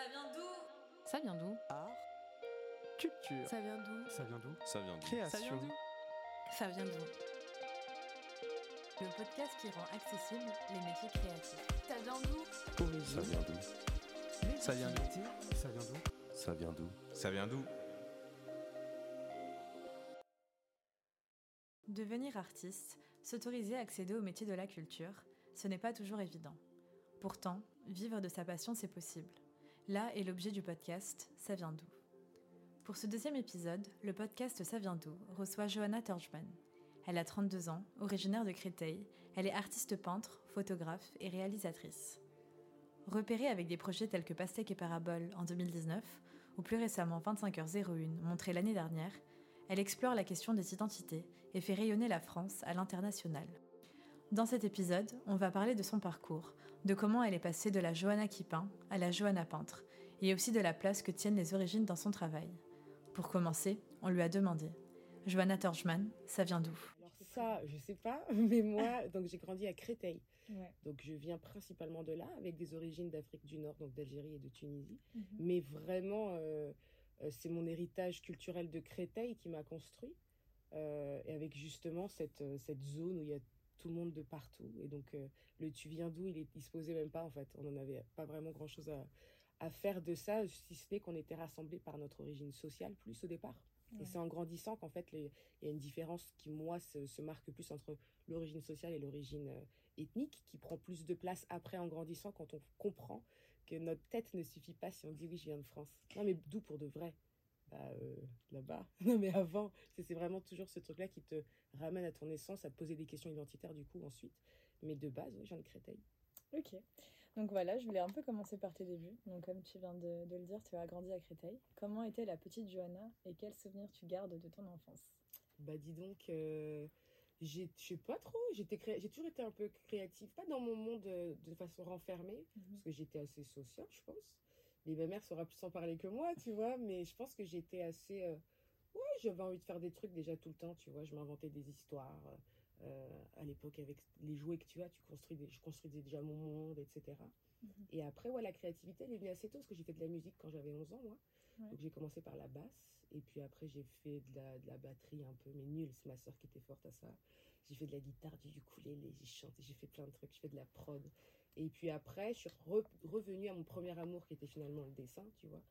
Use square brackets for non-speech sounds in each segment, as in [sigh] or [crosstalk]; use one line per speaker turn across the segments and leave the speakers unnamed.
Ça vient d'où
Ça vient d'où
Art, culture.
Ça vient d'où
Ça vient d'où
Ça vient d'où
Ça vient
Création.
d'où Ça vient d'où Le podcast qui rend accessible les métiers créatifs. Ça vient d'où
Ça vient d'où
Ça vient d'où Ça vient d'où
Ça vient d'où
Ça vient d'où
Devenir artiste, s'autoriser à accéder au métier de la culture, ce n'est pas toujours évident. Pourtant, vivre de sa passion, c'est possible. Là est l'objet du podcast Ça vient d'où? Pour ce deuxième épisode, le podcast Ça vient d'où reçoit Johanna Turgeman. Elle a 32 ans, originaire de Créteil, elle est artiste peintre, photographe et réalisatrice. Repérée avec des projets tels que Pastèque et Parabole en 2019, ou plus récemment 25h01, montré l'année dernière, elle explore la question des identités et fait rayonner la France à l'international. Dans cet épisode, on va parler de son parcours, de comment elle est passée de la Johanna qui peint à la Johanna peintre, et aussi de la place que tiennent les origines dans son travail. Pour commencer, on lui a demandé Johanna Torchman, ça vient d'où?
Alors ça, je sais pas, [laughs] mais moi, donc j'ai grandi à Créteil.
Ouais.
Donc je viens principalement de là, avec des origines d'Afrique du Nord, donc d'Algérie et de Tunisie.
Mhm.
Mais vraiment, euh, euh, c'est mon héritage culturel de Créteil qui m'a construit. Euh, et avec justement cette, cette zone où il y a tout le monde de partout. Et donc euh, le tu viens d'où, il, est- il se posait même pas en fait. On n'en avait pas vraiment grand-chose à, à faire de ça, si ce n'est qu'on était rassemblés par notre origine sociale plus au départ. Et c'est en grandissant qu'en fait, il y a une différence qui, moi, se, se marque plus entre l'origine sociale et l'origine euh, ethnique, qui prend plus de place après en grandissant quand on comprend que notre tête ne suffit pas si on dit oui, je viens de France. Non, mais d'où pour de vrai? Bah, euh, Là-bas. [laughs] Non, mais avant, c'est c'est vraiment toujours ce truc-là qui te ramène à ton essence, à poser des questions identitaires du coup ensuite. Mais de base, oui, je viens de Créteil.
Ok. Donc voilà, je voulais un peu commencer par tes débuts. Donc comme tu viens de, de le dire, tu as grandi à Créteil. Comment était la petite Johanna et quels souvenirs tu gardes de ton enfance?
Bah dis donc, euh, j'ai- je sais pas trop, j'étais cré- j'ai toujours été un peu créative, pas dans mon monde euh, de façon renfermée, parce que j'étais assez sociale, je pense. Mais ma mère saura plus en parler que moi, tu vois, mais je pense que j'étais assez... euh, Ouais, j'avais envie de faire des trucs déjà tout le temps, tu vois, je m'inventais des histoires. euh, à l'époque, avec les jouets que tu as, tu construis des, je construisais déjà mon monde, etc.
Mhm.
Et après, ouais, la créativité, elle est venue assez tôt, parce que j'ai fait de la musique quand j'avais 11 ans, moi.
Ouais.
Donc j'ai commencé par la basse, et puis après j'ai fait de la, de la batterie un peu, mais nulle, c'est ma soeur qui était forte à ça. J'ai fait de la guitare, du ukulélé, j'ai chanté, j'ai fait plein de trucs, j'ai fait de la prod. Et puis après, je suis re- revenue à mon premier amour qui était finalement le dessin, tu vois,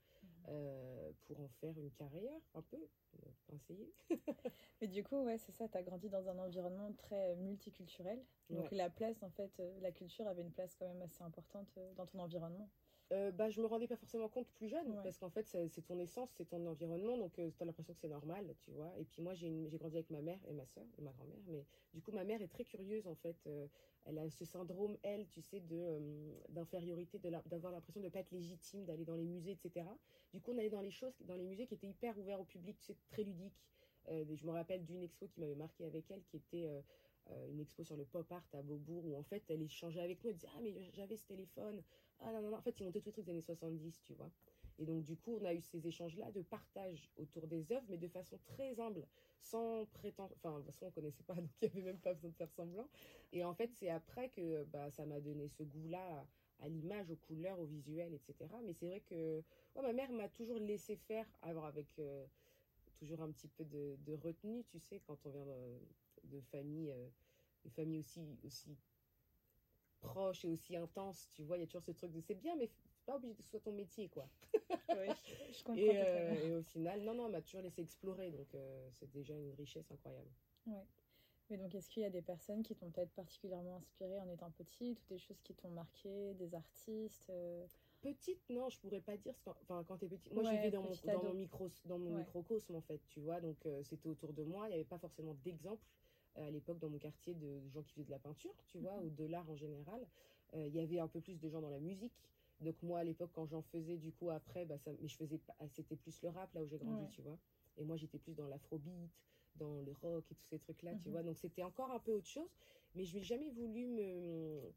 euh, pour en faire une carrière, un peu, euh, pas essayer. [laughs]
Mais du coup, ouais, c'est ça, tu as grandi dans un environnement très multiculturel. Donc
Ouais.
la place, en fait, euh, la culture avait une place quand même assez importante euh, dans ton environnement.
Euh, bah, je me rendais pas forcément compte plus jeune,
Ouais.
parce qu'en fait, c'est ton essence, c'est ton environnement, donc tu as l'impression que c'est normal, tu vois. Et puis moi, j'ai grandi avec ma mère et ma soeur et ma grand-mère, mais du coup, ma mère est très curieuse, en fait. Euh, elle a ce syndrome, elle, tu sais, euh, d'infériorité, d'avoir l'impression de ne pas être légitime, d'aller dans les musées, etc. Du coup, on allait dans les choses, dans les musées qui étaient hyper ouverts au public, tu sais, très ludiques. Euh, je me rappelle d'une expo qui m'avait marqué avec elle, qui était euh, euh, une expo sur le pop art à Beaubourg, où en fait, elle échangeait avec nous, elle disait Ah, mais j'avais ce téléphone. Ah, non. En fait, ils montaient tous les trucs des années 70, tu vois. Et donc, du coup, on a eu ces échanges-là de partage autour des œuvres, mais de façon très humble, sans prétendre. Enfin, de toute façon, on connaissait pas, [laughs] donc il n'y avait même pas besoin de faire semblant. Et en fait, c'est après que bah, ça m'a donné ce goût-là à, l'image, aux couleurs, au visuel, etc. Mais c'est vrai que ma mère m'a toujours laissé faire, alors avec euh, toujours un petit peu de, retenue, tu sais, quand on vient de, de famille, euh, de famille aussi, aussi proche et aussi intense, tu vois, il y a toujours ce truc de c'est bien, mais pas obligé que ce soit ton métier, quoi. [laughs]
Oui, je, [laughs] comprends
Et, euh, et au final, non, non, elle m'a toujours laissé explorer, donc euh, c'est déjà une richesse incroyable.
Ouais. Mais donc, est-ce qu'il y a des personnes qui t'ont peut-être particulièrement inspiré en étant petite ou des choses qui t'ont marqué, des artistes euh,
Petite, non, je pourrais pas dire. parce que- Enfin, quand t'es petite, moi
Ouais,
j'ai vécu dans mon, dans micro, dans mon
Ouais.
microcosme en fait, tu vois. Donc euh, c'était autour de moi. Il n'y avait pas forcément d'exemple à l'époque dans mon quartier de gens qui faisaient de la peinture, tu vois,
Mhm.
ou de l'art en général. Euh, Il y avait un peu plus de gens dans la musique. Donc moi à l'époque quand j'en faisais du coup après, bah, ça, mais je faisais pas, c'était plus le rap là où j'ai grandi,
Ouais.
tu vois. Et moi j'étais plus dans l'afrobeat, dans le rock et tous ces trucs là, tu
Mhm.
vois. Donc c'était encore un peu autre chose. Mais je n'ai jamais voulu me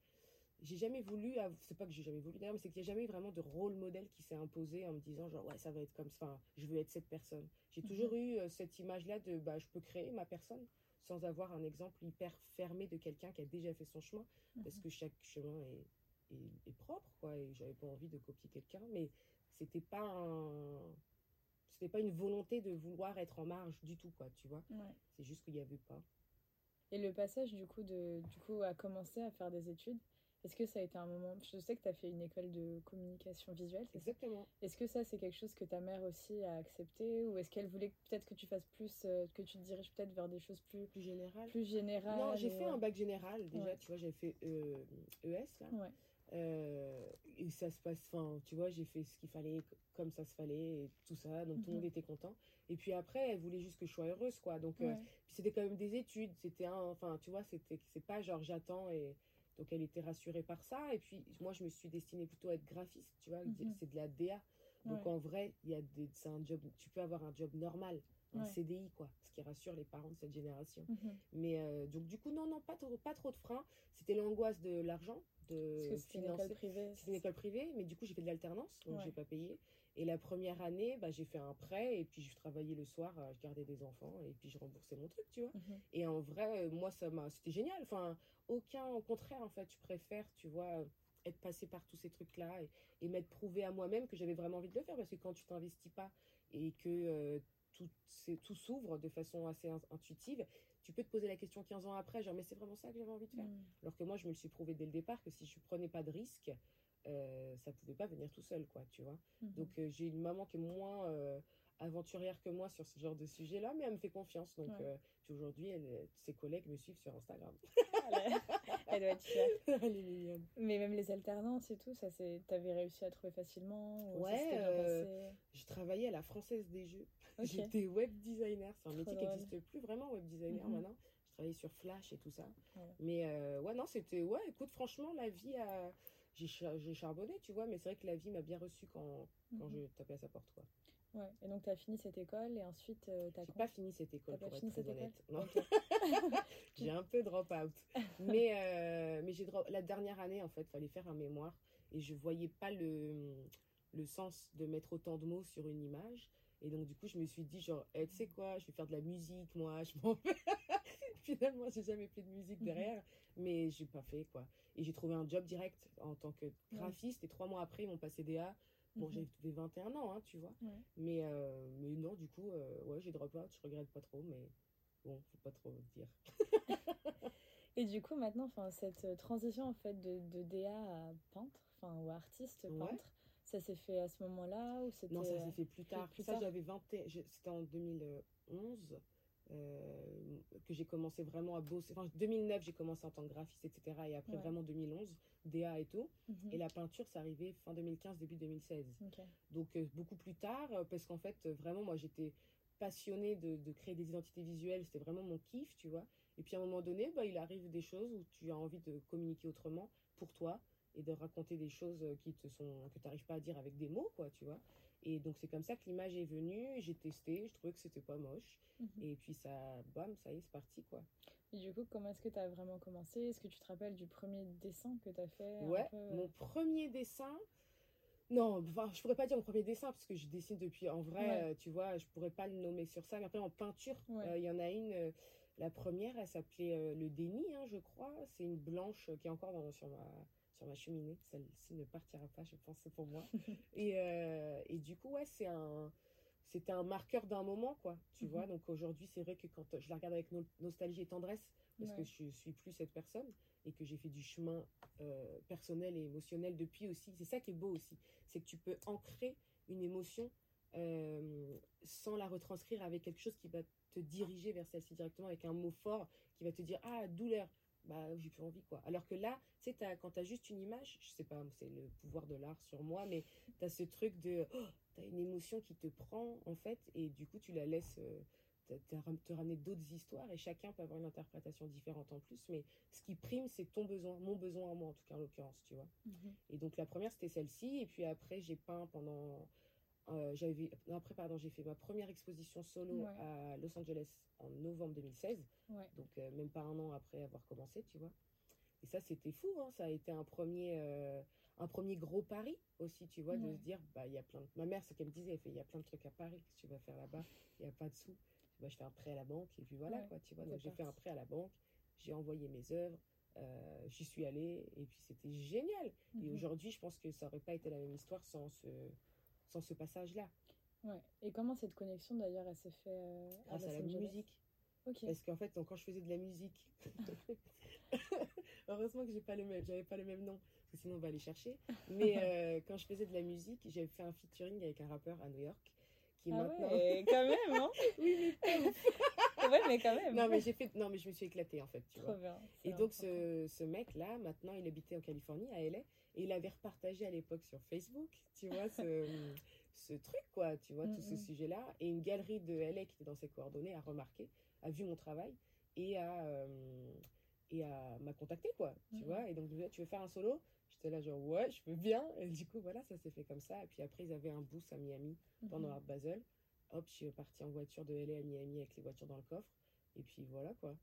j'ai jamais voulu, c'est pas que j'ai jamais voulu d'ailleurs, mais c'est qu'il n'y a jamais vraiment de rôle modèle qui s'est imposé en me disant genre ouais ça va être comme ça, enfin je veux être cette personne. J'ai toujours eu euh, cette image là de bah je peux créer ma personne sans avoir un exemple hyper fermé de quelqu'un qui a déjà fait son chemin parce que chaque chemin est, est, est propre quoi et j'avais pas envie de copier quelqu'un mais c'était pas un c'était pas une volonté de vouloir être en marge du tout quoi tu vois.
Ouais.
c'est juste qu'il y avait pas.
Et le passage du coup de du coup à commencer à faire des études, est-ce que ça a été un moment Je sais que tu as fait une école de communication visuelle,
exactement
Est-ce que ça c'est quelque chose que ta mère aussi a accepté ou est-ce qu'elle voulait peut-être que tu fasses plus euh, que tu te diriges peut-être vers des choses plus
plus général
plus générales
non j'ai
et,
fait un bac général déjà
Ouais.
tu vois j'avais fait euh, ES là
Ouais.
Euh, et ça se passe, enfin, tu vois, j'ai fait ce qu'il fallait, comme ça se fallait, et tout ça, donc tout le
Mhm.
monde était content. Et puis après, elle voulait juste que je sois heureuse, quoi. Donc,
Ouais.
c'était quand même des études, c'était un, enfin, tu vois, c'était, c'est pas genre j'attends et donc elle était rassurée par ça. Et puis moi, je me suis destinée plutôt à être graphiste, tu vois,
Mhm.
c'est de la DA. Donc
Ouais.
en vrai, il y a des, c'est un job, tu peux avoir un job normal, un
Ouais.
CDI, quoi, ce qui rassure les parents de cette génération.
Mhm.
Mais euh, donc du coup, non, non, pas trop, pas trop de freins. C'était l'angoisse de l'argent, de financer.
privée.
C'était une école privée, mais du coup, j'ai fait de l'alternance, donc
Ouais.
j'ai pas payé. Et la première année, bah, j'ai fait un prêt, et puis je travaillais le soir, euh, je gardais des enfants, et puis je remboursais mon truc, tu vois.
Mhm.
Et en vrai, moi, ça m'a, c'était génial. Enfin, aucun, au contraire, en fait, je préfère, tu vois, être passé par tous ces trucs-là et, et m'être prouvé à moi-même que j'avais vraiment envie de le faire, parce que quand tu t'investis pas et que euh, tout, s'ouvre de façon assez in- intuitive, tu peux te poser la question 15 ans après, genre, mais c'est vraiment ça que j'avais envie de faire.
Mhm.
Alors que moi, je me le suis prouvé dès le départ que si je prenais pas de risque, euh, ça pouvait pas venir tout seul, quoi, tu vois.
Mhm.
Donc, euh, j'ai une maman qui est moins euh, aventurière que moi sur ce genre de sujet-là, mais elle me fait confiance. Donc,
Ouais.
euh, aujourd'hui, ses collègues me suivent sur Instagram.
Elle, [laughs] elle doit être fière. [laughs]
elle est mignonne.
Mais même les alternances et tout, ça c'est t'avais réussi à trouver facilement ou
Ouais, Je travaillais à la Française des Jeux. J'étais web designer. C'est un métier qui n'existe plus vraiment, web designer
Mhm.
maintenant. Je travaillais sur Flash et tout ça.
Ouais.
Mais euh, ouais, non, c'était. Ouais, écoute, franchement, la vie a. J'ai cha- j'ai charbonné, tu vois, mais c'est vrai que la vie m'a bien reçu quand, quand
Mhm.
je tapais à sa porte, quoi.
Ouais. Et donc t'as fini cette école et ensuite euh, t'as
J'ai
con-
pas fini cette école,
T'as
pour être très honnête. [laughs] J'ai un peu drop out. mais euh, mais j'ai drop... la dernière année, en fait, fallait faire un mémoire et je voyais pas le, le sens de mettre autant de mots sur une image. Et donc, du coup, je me suis dit, genre, Eh, tu sais quoi, je vais faire de la musique, moi, je m'en vais. [laughs] Finalement, j'ai jamais fait de musique
Mhm.
derrière, mais j'ai pas fait, quoi. Et j'ai trouvé un job direct en tant que graphiste, et trois mois après, ils m'ont passé DA. Bon,
Mhm.
j'avais 21 ans, hein, tu vois.
Ouais.
Mais, euh, mais non, du coup, euh, ouais, j'ai drop out, je regrette pas trop, mais bon, faut pas trop dire. [laughs]
Et du coup maintenant, enfin cette euh, transition en fait de, de DA à peintre, enfin ou artiste
Ouais.
peintre, ça s'est fait à ce moment-là ou c'était
Non, ça
euh,
s'est fait plus tard.
plus
ça,
tard.
j'avais 20 et- je- C'était en 2011 euh, que j'ai commencé vraiment à bosser. Enfin, 2009, j'ai commencé en tant que graphiste, etc. Et après,
Ouais.
vraiment 2011, DA et tout.
Mhm.
Et la peinture, ça arrivait fin 2015, début 2016.
Ok.
Donc, euh, beaucoup plus tard, euh, parce qu'en fait, vraiment, moi, j'étais passionnée de, de créer des identités visuelles. C'était vraiment mon kiff, tu vois. Et puis, à un moment donné, bah, il arrive des choses où tu as envie de communiquer autrement pour toi et de raconter des choses qui te sont que tu n'arrives pas à dire avec des mots, quoi, tu vois. Et donc, c'est comme ça que l'image est venue. J'ai testé, je trouvais que c'était pas moche.
Mhm.
Et puis, ça, bam, ça y est, c'est parti, quoi.
Et du coup, comment est-ce que tu as vraiment commencé? Est-ce que tu te rappelles du premier dessin que tu as fait
Ouais,
peu,
mon premier dessin. Non, enfin, je pourrais pas dire mon premier dessin parce que je dessine depuis. En vrai,
Ouais.
euh, tu vois, je pourrais pas le nommer sur ça. Mais après, en peinture, euh, il
Ouais.
y en a une. euh, la première, elle s'appelait Le Déni, hein, je crois. C'est une blanche qui est encore dans, sur, ma, sur ma cheminée. Celle-ci ne partira pas, je pense, pour moi. [laughs] et, euh, et du coup, ouais, c'est un. C'était un marqueur d'un moment, quoi. Tu vois, donc aujourd'hui, c'est vrai que quand je la regarde avec no- nostalgie et tendresse, parce
Ouais.
que je suis plus cette personne et que j'ai fait du chemin euh, personnel et émotionnel depuis aussi. C'est ça qui est beau aussi, c'est que tu peux ancrer une émotion euh, sans la retranscrire avec quelque chose qui va te diriger vers celle-ci directement, avec un mot fort qui va te dire ah douleur. Bah, j'ai plus envie quoi. Alors que là, tu sais, t'as- quand tu as juste une image, je sais pas, c'est le pouvoir de l'art sur moi, mais tu as ce truc de. oh, tu as une émotion qui te prend en fait, et du coup, tu la laisses. euh, te- te ram- te ramener d'autres histoires et chacun peut avoir une interprétation différente en plus mais ce qui prime c'est ton besoin mon besoin à moi en tout cas en l'occurrence tu vois
Mhm.
et donc la première c'était celle-ci et puis après j'ai peint pendant euh, j'avais après pardon j'ai fait ma première exposition solo
Ouais.
à Los Angeles en novembre 2016
Ouais.
donc euh, même pas un an après avoir commencé tu vois et ça c'était fou hein. ça a été un premier euh, un premier gros pari aussi tu vois de se dire bah il y a plein de... ma mère c'est qu'elle me disait il y a plein de trucs à Paris que tu vas faire là-bas il y a pas de sous bah, je fais un prêt à la banque et puis voilà quoi tu vois donc j'ai fait un prêt à la banque j'ai envoyé mes œuvres euh, j'y suis allée et puis c'était génial et
Mhm.
aujourd'hui, je pense que ça aurait pas été la même histoire sans ce, sans ce passage-là.
Ouais. Et comment cette connexion d'ailleurs elle s'est fait euh, à
Grâce à
Los
la musique.
Ok.
Parce qu'en fait, donc, quand je faisais de la musique, [laughs] heureusement que j'ai pas le même, j'avais pas le même nom, parce que sinon on va aller chercher. Mais [laughs] euh, quand je faisais de la musique, j'avais fait un featuring avec un rappeur à New York, qui est
Ah
maintenant.
ouais, quand même, hein [laughs]
oui, mais
Ouais, mais quand même.
non, mais j'ai fait, non, mais je me suis éclatée en fait, tu
Trop
vois.
bien.
Et donc ce, ce mec-là, maintenant, il habitait en Californie, à LA, et il avait repartagé à l'époque sur Facebook, tu vois, ce, [laughs] ce truc, quoi, tu vois, tout ce
Mhm.
sujet-là. Et une galerie de LA qui était dans ses coordonnées a remarqué, a vu mon travail et a, euh, et a m'a contacté, quoi, tu
Mhm.
vois. Et donc, tu veux faire un solo? J'étais là, genre, ouais, je peux bien. Et du coup, voilà, ça s'est fait comme ça. Et puis après, ils avaient un boost à Miami pendant
Mhm.
Art Basel. Hop, je suis partie en voiture de LA à Miami avec les voitures dans le coffre. Et puis voilà, quoi.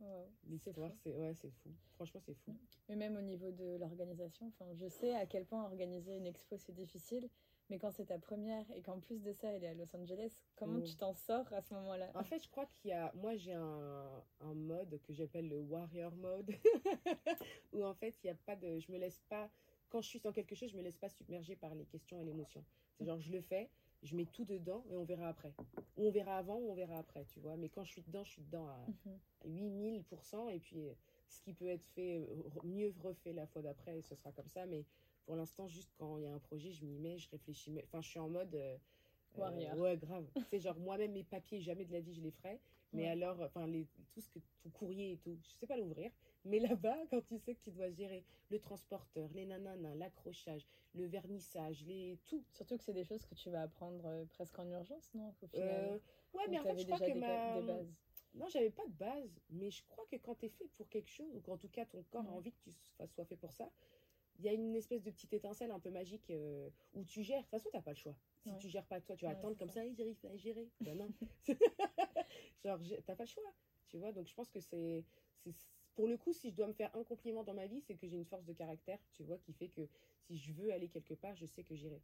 Wow.
L'histoire, c'est ouais, c'est fou. Franchement, c'est fou.
Mais même au niveau de l'organisation, enfin, je sais à quel point organiser une expo c'est difficile, mais quand c'est ta première et qu'en plus de ça elle est à Los Angeles, comment
Mm.
tu t'en sors à ce moment-là?
En fait, je crois qu'il y a. Moi, j'ai un, un mode que j'appelle le warrior mode, [laughs] où en fait, il y a pas de. Je me laisse pas. Quand je suis dans quelque chose, je me laisse pas submerger par les questions et l'émotion. C'est genre, je le fais, je mets tout dedans et on verra après. Ou on verra avant ou on verra après, tu vois. Mais quand je suis dedans, je suis dedans à
Mhm.
8000%. Et puis, ce qui peut être fait, mieux refait la fois d'après, ce sera comme ça. Mais pour l'instant, juste quand il y a un projet, je m'y mets, je réfléchis. Enfin, je suis en mode. euh, euh, ouais, grave. c'est genre, moi-même, mes papiers, jamais de la vie, je les ferai. Mais
Ouais.
alors, enfin, tout ce que, ton courrier et tout, je sais pas l'ouvrir. Mais là-bas, [laughs] quand tu sais que tu dois gérer le transporteur, les nananas, l'accrochage, le vernissage, les tout.
Surtout que c'est des choses que tu vas apprendre euh, presque en urgence, non Au
Euh,
final,
ouais,
Ou
mais en fait, je crois que
des,
ma...
des bases.
Non, j'avais pas de base, mais je crois que quand tu es fait pour quelque chose, ou qu'en tout cas ton corps a envie que tu sois fait pour ça, il y a une espèce de petite étincelle un peu magique euh, où tu gères. De toute façon, tu pas le choix. Si
Ouais.
tu gères pas toi, tu vas
Ouais,
attendre comme
ça.
ça, et j'arrive à gérer. Ben non. [laughs] [laughs] Genre, t'as pas le choix. Tu vois, donc je pense que c'est. Pour le coup, si je dois me faire un compliment dans ma vie, c'est que j'ai une force de caractère, tu vois, qui fait que si je veux aller quelque part, je sais que j'irai.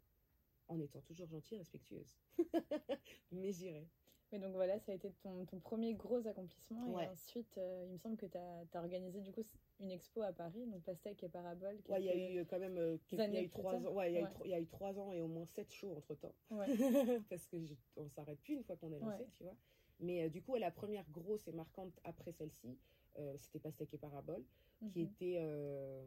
En étant toujours gentille et respectueuse. [laughs] mais j'irai.
Mais donc voilà, ça a été ton, ton premier gros accomplissement.
Ouais.
Et ensuite, euh, il me semble que tu as, organisé du coup une expo à Paris, donc Pastèque et Parabole.
Ouais, il y a eu quand même euh, quelques- y a eu trois ans. Ouais, il y a eu
Ouais.
tro- il y a eu trois ans et au moins sept shows entre temps.
Ouais. [laughs]
Parce que je- on s'arrête plus une fois qu'on est lancé, tu vois. Mais euh, du coup, la première grosse et marquante après celle-ci, euh, c'était Pastèque et Parabole, qui
Mhm.
était. euh,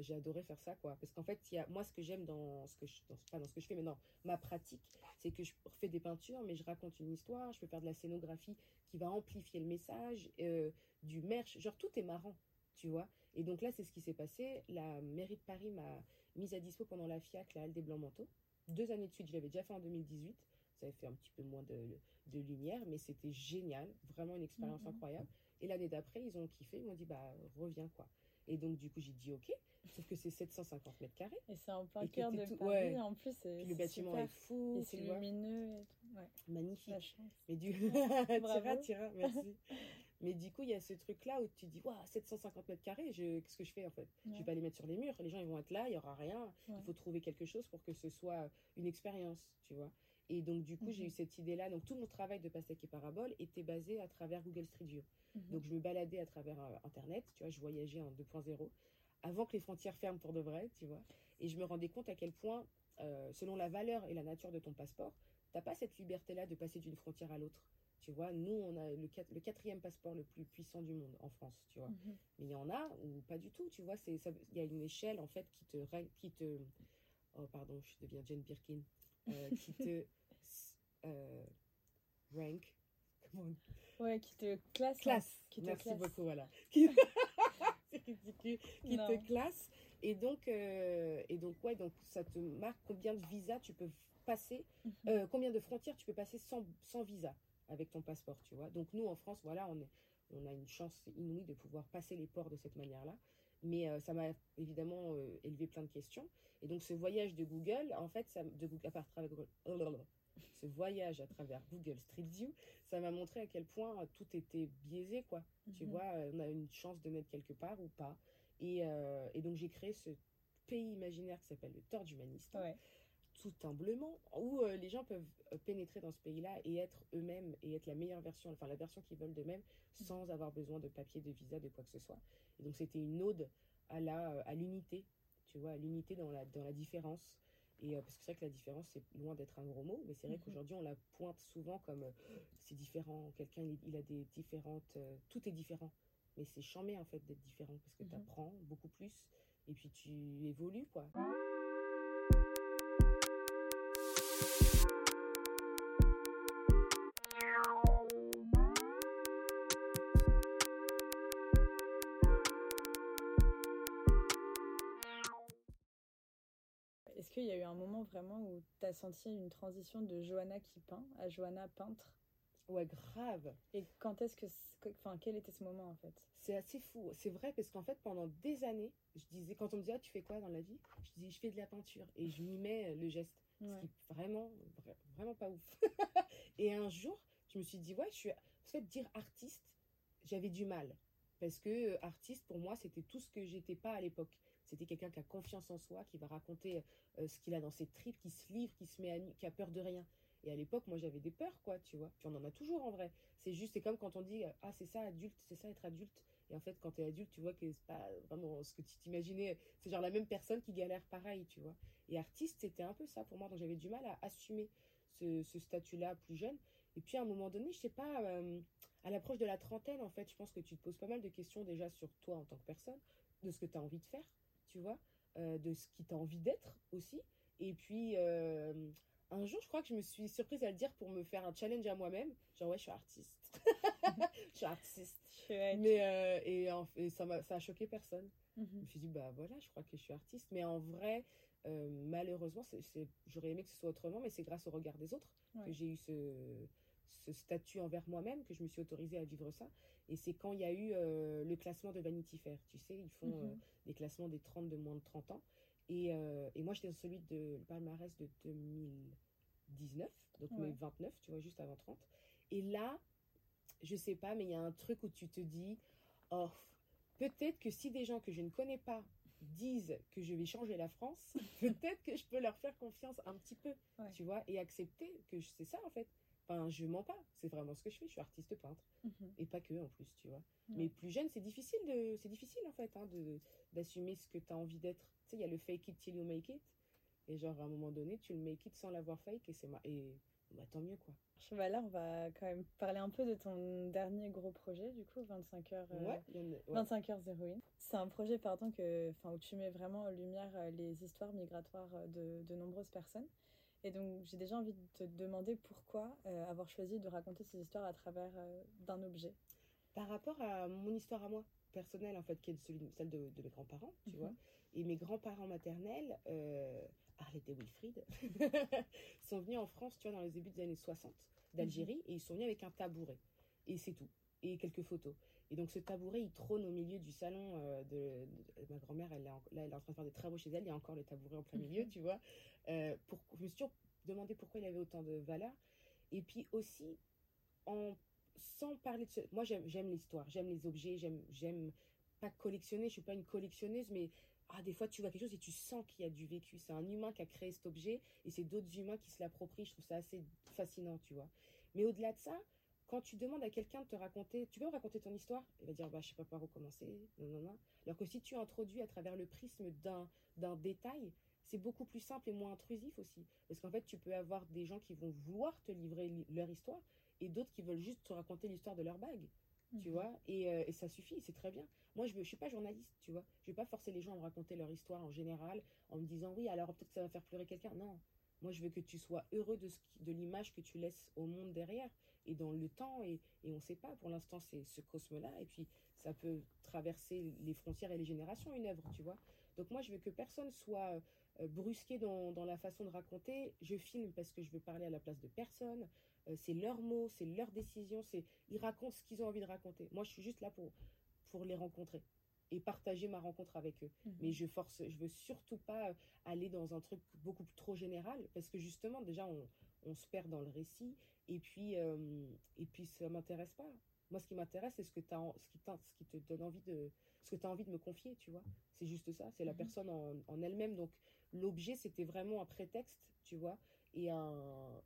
j'ai adoré faire ça, quoi. Parce qu'en fait, y a, moi, ce que j'aime dans ce que je. Dans, pas dans ce que je fais, mais dans ma pratique, c'est que je fais des peintures, mais je raconte une histoire, je peux faire de la scénographie qui va amplifier le message, euh, du merch, genre tout est marrant, tu vois. Et donc là, c'est ce qui s'est passé. La mairie de Paris m'a mise à dispo pendant la FIAC, la Halle des Blancs Manteaux. Deux années de suite, je l'avais déjà fait en 2018. Ça avait fait un petit peu moins de, de lumière, mais c'était génial, vraiment une expérience
Mhm.
incroyable. Et l'année d'après, ils ont kiffé, ils m'ont dit, bah, reviens, quoi. Et donc, du coup, j'ai dit, ok, sauf que c'est 750 mètres carrés.
Et c'est en plein
Et
cœur de
tout-
Paris,
ouais.
en plus. c'est-
Puis le bâtiment
super.
est fou,
Et c'est lumineux et tout. Ouais,
magnifique. Mais du [laughs] [laughs]
Bravo.
tira, tira, merci. [laughs] Mais du coup, il y a ce truc-là où tu dis, waouh, 750 mètres carrés, je... qu'est-ce que je fais en fait? Je
Ouais.
vais pas les mettre sur les murs, les gens ils vont être là, il y aura rien. Il faut trouver quelque chose pour que ce soit une expérience, tu vois. Et donc, du coup, j'ai
Mhm.
eu cette idée-là. Donc, tout mon travail de pastèque et parabole était basé à travers Google Street View.
Mhm.
Donc, je me baladais à travers euh, Internet, tu vois, je voyageais en 2.0 avant que les frontières ferment pour de vrai, tu vois. Et je me rendais compte à quel point, euh, selon la valeur et la nature de ton passeport, t'as pas cette liberté-là de passer d'une frontière à l'autre. Tu vois, nous, on a le, le quatrième passeport le plus puissant du monde en France, tu vois.
Mhm.
Mais il y en a ou pas du tout, tu vois. Il y a une échelle, en fait, qui te, qui te, oh pardon, je deviens Jane Birkin, euh, qui te [laughs] euh, rank, comment on
Ouais, qui te classe. hein.
classe.
Qui te
Merci
classe.
beaucoup, voilà. Qui, [laughs] ridicule. Qui
Non.
te classe. Et donc, euh, et donc, ouais, donc ça te marque combien de visas tu peux passer,
Mhm.
euh, combien de frontières tu peux passer sans, sans visa avec ton passeport, tu vois. Donc nous, en France, voilà, on, est, on a une chance inouïe de pouvoir passer les ports de cette manière-là. Mais euh, ça m'a évidemment euh, élevé plein de questions. Et donc ce voyage de Google, en fait, ça, de Google, à part- travers Google- ce voyage à travers Google Street View, ça m'a montré à quel point tout était biaisé, quoi. Tu
Mhm.
vois, euh, on a une chance de mettre quelque part ou pas. Et, euh, et donc j'ai créé ce pays imaginaire qui s'appelle le Tord Humaniste,
Ouais.
tout humblement, où euh, les gens peuvent pénétrer dans ce pays-là et être eux-mêmes et être la meilleure version, enfin la version qu'ils veulent d'eux-mêmes, sans avoir besoin de papier, de visa, de quoi que ce soit. Et donc c'était une ode à la, à l'unité, tu vois, à l'unité dans la, dans la différence. Et parce que c'est vrai que la différence, c'est loin d'être un gros mot, mais c'est vrai
Mhm.
qu'aujourd'hui, on la pointe souvent comme c'est différent, quelqu'un, il, il a des différentes. tout est différent. Mais c'est chambé, en fait, d'être différent, parce que
Mhm.
tu apprends beaucoup plus, et puis tu évolues, quoi.
Qu'il y a eu un moment vraiment où tu as senti une transition de Johanna qui peint à Johanna peintre?
Ouais, grave.
Et quand est-ce que. Enfin, quel était ce moment en fait?
C'est assez fou. C'est vrai parce qu'en fait, pendant des années, je disais, quand on me disait, ah, tu fais quoi dans la vie? Je disais, je fais de la peinture. Et je mimais le geste.
Ouais.
Ce qui est vraiment, vraiment pas ouf. [laughs] et un jour, je me suis dit, ouais, je suis. En fait, dire artiste, j'avais du mal. Parce que euh, artiste, pour moi, c'était tout ce que j'étais pas à l'époque. C'était quelqu'un qui a confiance en soi, qui va raconter euh, ce qu'il a dans ses tripes, qui se livre, qui se met à nu, qui a peur de rien. Et à l'époque, moi, j'avais des peurs, quoi, tu vois. Puis on en a toujours en vrai. C'est juste, c'est comme quand on dit, ah, c'est ça, adulte, c'est ça, être adulte. Et en fait, quand t'es adulte, tu vois que c'est pas vraiment ce que tu t'imaginais. C'est genre la même personne qui galère pareil, tu vois. Et artiste, c'était un peu ça pour moi. Donc j'avais du mal à assumer ce, statut-là plus jeune. Et puis à un moment donné, je sais pas, euh, à l'approche de la trentaine, en fait, je pense que tu te poses pas mal de questions déjà sur toi en tant que personne, de ce que tu as envie de faire, tu vois, euh, de ce qui t'as envie d'être aussi. Et puis, euh, un jour, je crois que je me suis surprise à le dire pour me faire un challenge à moi-même. Genre, ouais, je suis artiste. [laughs] je suis artiste. [laughs] Mais, euh, et, en, et ça, a, ça a choqué personne.
Mhm.
Je me suis dit, bah voilà, je crois que je suis artiste. Mais en vrai, euh, malheureusement, j'aurais aimé que ce soit autrement, mais c'est grâce au regard des autres
Ouais.
que j'ai eu ce, ce statut envers moi-même, que je me suis autorisée à vivre ça. Et c'est quand il y a eu euh, le classement de Vanity Fair. Tu sais, ils font euh, des classements des 30 de moins de 30 ans. Et, euh, et moi, j'étais dans celui de le palmarès de 2019, donc
Ouais.
mes 29, tu vois, juste avant 30. Et là, je sais pas, mais il y a un truc où tu te dis, oh, peut-être que si des gens que je ne connais pas disent que je vais changer la France, [laughs] peut-être que je peux leur faire confiance un petit peu,
Ouais.
tu vois, et accepter que c'est ça en fait. Enfin, je mens pas, c'est vraiment ce que je fais, je suis artiste peintre,
Mhm.
et pas que en plus, tu vois. Mais plus jeune, c'est difficile de, c'est difficile en fait, hein, de d'assumer ce que tu as envie d'être. Tu sais, il y a le fake it till you make it, et genre à un moment donné, tu le make it sans l'avoir fake, et c'est ma... et bah, tant mieux quoi.
Bah là, on va quand même parler un peu de ton dernier gros projet, du coup, 25 heures, euh,
Ouais, il y en a- ouais.
25 heures héroïne. C'est un projet, pardon, que, enfin, où tu mets vraiment en lumière euh, les histoires migratoires euh, de, de nombreuses personnes. Et donc, j'ai déjà envie de te demander pourquoi euh, avoir choisi de raconter ces histoires à travers euh, d'un objet.
par rapport à mon histoire à moi personnelle en fait qui est celle de, de mes grands-parents tu
Mhm.
vois. Et mes grands-parents maternels euh, Arlette et Wilfried [laughs] sont venus en France tu vois dans les débuts des années 60 d'Algérie et ils sont venus avec un tabouret. Et c'est tout. Et quelques photos et donc ce tabouret il trône au milieu du salon euh, de, de- ma grand-mère elle est en, là elle est en train de faire des travaux chez elle il y a encore le tabouret en plein milieu
Mhm.
tu vois Euh, pour, je me suis toujours demandé pourquoi il avait autant de valeur et puis aussi en sans parler de ce... Moi, j'aime, l'histoire, j'aime les objets, j'aime, j'aime pas collectionner, je suis pas une collectionneuse, mais ah, des fois, tu vois quelque chose et tu sens qu'il y a du vécu. C'est un humain qui a créé cet objet et c'est d'autres humains qui se l'approprient. Je trouve ça assez fascinant, tu vois. Mais au-delà de ça, quand tu demandes à quelqu'un de te raconter, tu peux me raconter ton histoire? Il va dire, bah, je sais pas par où commencer, non, non, non. Alors que si tu introduis à travers le prisme d'un, détail, c'est beaucoup plus simple et moins intrusif aussi. Parce qu'en fait, tu peux avoir des gens qui vont vouloir te livrer li- leur histoire et d'autres qui veulent juste te raconter l'histoire de leur bague, tu
Mhm.
vois, et, euh, et ça suffit, c'est très bien. Moi, je ne suis pas journaliste, tu vois? Je vais pas forcer les gens à me raconter leur histoire en général en me disant oui, alors peut-être que ça va faire pleurer quelqu'un. Non, moi, je veux que tu sois heureux de, ce qui- de l'image que tu laisses au monde derrière et dans le temps. Et, et on ne sait pas, pour l'instant, c'est ce cosme-là. Et puis, ça peut traverser les frontières et les générations, une œuvre, tu vois. Donc, moi, je veux que personne soit euh, brusqué dans, dans la façon de raconter. Je filme parce que je veux parler à la place de personne. Euh, c'est leurs mots, c'est leurs décisions. C'est ils racontent ce qu'ils ont envie de raconter. Moi, je suis juste là pour pour les rencontrer et partager ma rencontre avec eux.
Mhm.
Mais je force, je veux surtout pas euh, aller dans un truc beaucoup trop général parce que justement déjà on, on se perd dans le récit et puis euh, et puis ça m'intéresse pas. Moi, ce qui m'intéresse, c'est ce que en- ce qui ce qui te donne envie de, ce que tu as envie de me confier, tu vois. C'est juste ça, c'est la
Mhm.
personne en, en elle-même. Donc, l'objet, c'était vraiment un prétexte, tu vois, et un,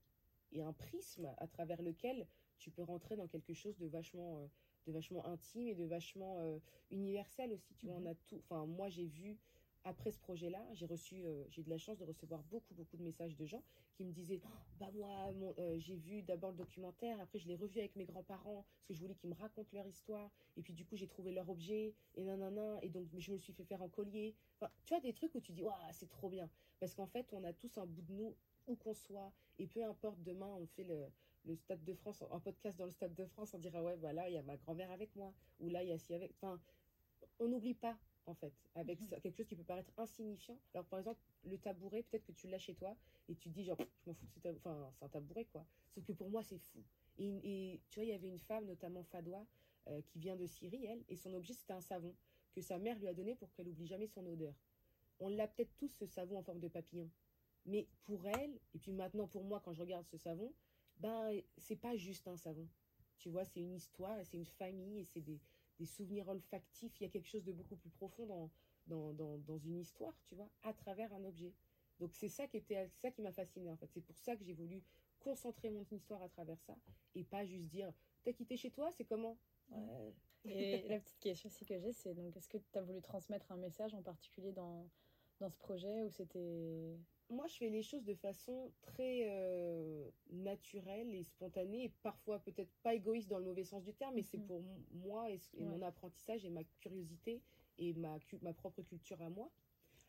et un prisme à travers lequel tu peux rentrer dans quelque chose de vachement, euh, de vachement intime et de vachement euh, universel aussi. Tu vois,
Mhm.
on a tout. Enfin, moi, j'ai vu après ce projet-là, j'ai reçu, euh, j'ai eu de la chance de recevoir beaucoup, beaucoup de messages de gens qui me disaient, Oh, bah moi, euh, j'ai vu d'abord le documentaire, après je l'ai revu avec mes grands-parents parce que je voulais qu'ils me racontent leur histoire, et puis du coup j'ai trouvé leur objet et nanana, et donc je me suis fait faire en collier. Enfin, tu vois des trucs où tu dis, waouh, c'est trop bien, parce qu'en fait on a tous un bout de nous où qu'on soit, et peu importe demain on fait le Stade de France, un podcast dans le Stade de France, on dira ouais, bah là, il y a ma grand-mère avec moi, ou là, il y a ci avec. Enfin, on n'oublie pas, en fait, avec
Mhm.
ça, quelque chose qui peut paraître insignifiant. Alors, par exemple, le tabouret, peut-être que tu l'as chez toi, et tu te dis, genre, je m'en fous de ce tabouret, enfin, c'est un tabouret, quoi. Sauf que pour moi, c'est fou. Et, et tu vois, il y avait une femme, notamment Fadoua, euh, qui vient de Syrie, elle, et son objet, c'était un savon que sa mère lui a donné pour qu'elle oublie jamais son odeur. On l'a peut-être tous, ce savon en forme de papillon. Mais pour elle, et puis maintenant pour moi, quand je regarde ce savon, ben, c'est pas juste un savon. Tu vois, c'est une histoire, et c'est une famille, et c'est des, des souvenirs olfactifs. Il y a quelque chose de beaucoup plus profond dans, dans, dans, dans une histoire, tu vois, à travers un objet. Donc c'est ça qui était, ça qui m'a fasciné en fait. C'est pour ça que j'ai voulu concentrer mon histoire à travers ça et pas juste dire t'as quitté chez toi, c'est comment? Ouais.
Et la petite question aussi que j'ai, c'est donc est-ce que tu as voulu transmettre un message en particulier dans, dans ce projet ou c'était.
Moi, je fais les choses de façon très euh, naturelle et spontanée, et parfois peut-être pas égoïste dans le mauvais sens du terme, mais c'est
Mhm.
pour moi et, mon apprentissage et ma curiosité et ma, ma propre culture à moi.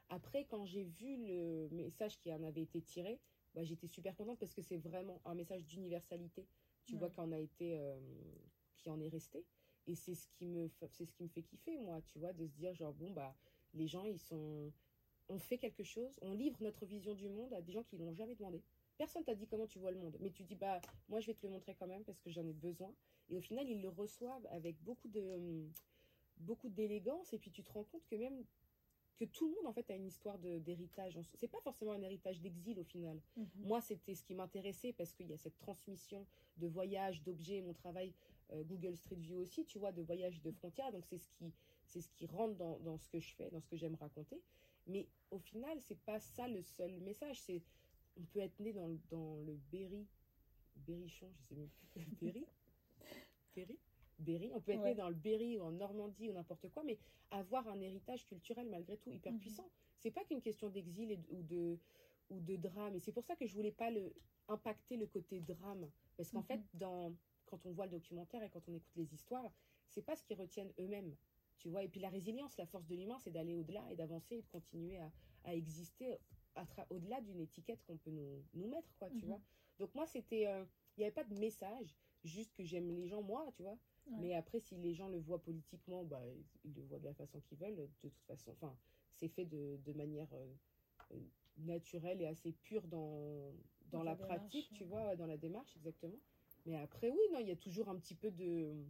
Après, quand j'ai vu le message qui en avait été tiré, bah, j'étais super contente parce que c'est vraiment un message d'universalité. Tu
Ouais.
vois qu'on a été, euh, qui en est resté. Et c'est ce qui me, c'est ce qui me fait kiffer, moi, tu vois, de se dire genre bon bah les gens ils sont, on fait quelque chose, on livre notre vision du monde à des gens qui l'ont jamais demandé. Personne t'a dit comment tu vois le monde, mais tu dis bah moi je vais te le montrer quand même parce que j'en ai besoin. Et au final ils le reçoivent avec beaucoup de, hum, beaucoup d'élégance et puis tu te rends compte que même que tout le monde en fait a une histoire d'héritage. C'est pas forcément un héritage d'exil au final.
Mhm.
Moi, c'était ce qui m'intéressait parce qu'il y a cette transmission de voyages, d'objets. Mon travail euh, Google Street View aussi, tu vois, de voyages de frontières. Donc, c'est ce qui, c'est ce qui rentre dans, dans ce que je fais, dans ce que j'aime raconter. Mais au final, c'est pas ça le seul message. C'est, on peut être né dans, le- dans le Berry, Berrichon, je sais même plus, [laughs] Berry, Berry, Berry. On peut être né dans le Berry ou en Normandie ou n'importe quoi, mais avoir un héritage culturel malgré tout hyper
Mhm.
puissant. C'est pas qu'une question d'exil ou de ou de drame. Et c'est pour ça que je voulais pas le impacter le côté drame, parce qu'en
Mhm.
fait, dans quand on voit le documentaire et quand on écoute les histoires, c'est pas ce qu'ils retiennent eux-mêmes, tu vois. Et puis la résilience, la force de l'humain, c'est d'aller au-delà et d'avancer et de continuer à, à exister au-delà d'une étiquette qu'on peut nous, nous mettre, quoi, tu
Mhm.
vois. Donc moi, c'était, euh, il n'y avait pas de message, juste que j'aime les gens, moi, tu vois.
Ouais.
Mais après, si les gens le voient politiquement, bah, ils le voient de la façon qu'ils veulent. De toute façon, enfin, c'est fait de, de manière euh, euh, naturelle et assez pure dans, dans
Dans
la
la démarche,
pratique, tu vois, dans la démarche, exactement. Mais après, oui, non, il y a toujours un petit peu de.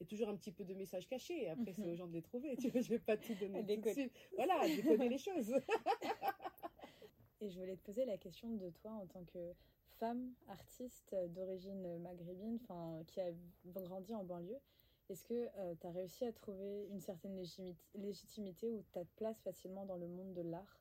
Il y a toujours un petit peu de message caché. Et après, c'est
Mhm.
aux gens de les trouver. Tu vois, je vais pas tout donner [laughs] tout de suite. Voilà, décoder les choses. [laughs]
Et je voulais te poser la question de toi en tant que femme artiste d'origine maghrébine, enfin qui a grandi en banlieue. Est-ce que tu as réussi à trouver une certaine légitimité ou ta place facilement dans le monde de l'art?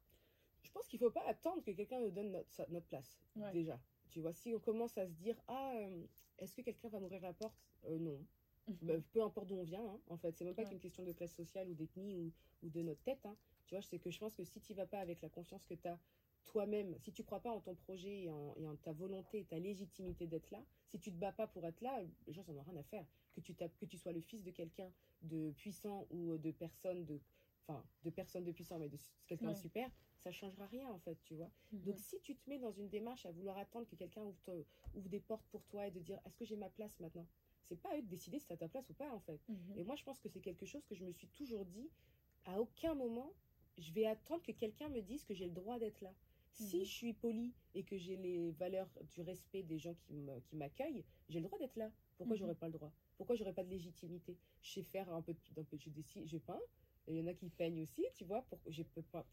Je pense qu'il faut pas attendre que quelqu'un nous donne notre, sa- notre place,
Ouais.
déjà. Tu vois, si on commence à se dire, ah, euh, est-ce que quelqu'un va m'ouvrir la porte? Euh, Non. [laughs] Bah, peu importe d'où on vient, hein, en fait. C'est même pas
Ouais.
qu'une question de classe sociale ou d'ethnie ou, ou de notre tête. hein. Tu vois, c'est que je pense que si tu vas pas avec la confiance que tu as toi-même, si tu crois pas en ton projet et en, et en ta volonté et ta légitimité d'être là, si tu te bats pas pour être là, les gens n'en ont rien à faire. Que tu, tapes- que tu sois le fils de quelqu'un de puissant ou de personne de. Enfin, de personne de puissant, mais de quelqu'un de super, ça changera rien, en fait, tu vois.
Mhm.
Donc, si tu te mets dans une démarche à vouloir attendre que quelqu'un ouvre, ouvre des portes pour toi et de dire est-ce que j'ai ma place maintenant? C'est pas à eux de décider si tu as ta place ou pas, en fait.
Mhm.
Et moi, je pense que c'est quelque chose que je me suis toujours dit à aucun moment, je vais attendre que quelqu'un me dise que j'ai le droit d'être là. Si
Mhm.
je suis polie et que j'ai les valeurs du respect des gens qui m'accueillent, j'ai le droit d'être là. Pourquoi
Mhm.
j'aurais pas le droit? Pourquoi j'aurais pas de légitimité? Je sais faire un peu, de- un peu je dessine, je peins. Il y en a qui peignent aussi, tu vois. Pour, je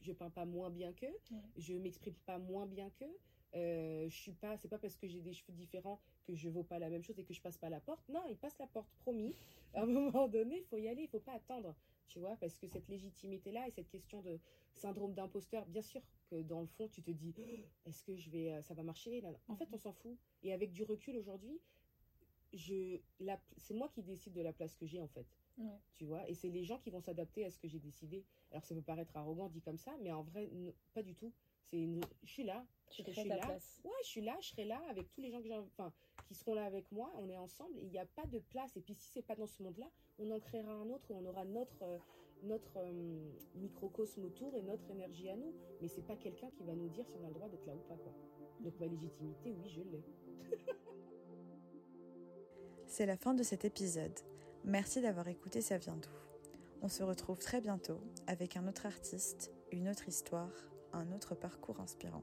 je peins pas moins bien qu'eux.
Ouais.
Je m'exprime pas moins bien qu'eux. Euh, je suis pas, c'est pas parce que j'ai des cheveux différents que je vaux pas la même chose et que je passe pas la porte. Non, ils passent la porte, promis. À un [laughs] moment donné, il faut y aller, il faut pas attendre, tu vois, parce que cette légitimité-là et cette question de syndrome d'imposteur, bien sûr que dans le fond, tu te dis, Oh, est-ce que je vais, euh, ça va marcher En fait, on s'en fout. Et avec du recul aujourd'hui, je, la- c'est moi qui décide de la place que j'ai en fait
Ouais.
tu vois et c'est les gens qui vont s'adapter à ce que j'ai décidé Alors ça peut paraître arrogant dit comme ça, mais en vrai, pas du tout. C'est une... je suis là,
je,
je suis
ta
là.
Place.
Ouais, je suis là, je serai là avec tous les gens que j'ai, enfin, qui seront là avec moi. On est ensemble. Il n'y a pas de place. Et puis si c'est pas dans ce monde-là, on en créera un autre où on aura notre euh, notre euh, microcosme autour et notre énergie à nous. Mais c'est pas quelqu'un qui va nous dire si on a le droit d'être là ou pas, quoi. Donc ma légitimité, oui, je l'ai. [laughs]
c'est la fin de cet épisode. Merci d'avoir écouté Ça vient d'où. On se retrouve très bientôt avec un autre artiste, une autre histoire, un autre parcours inspirant.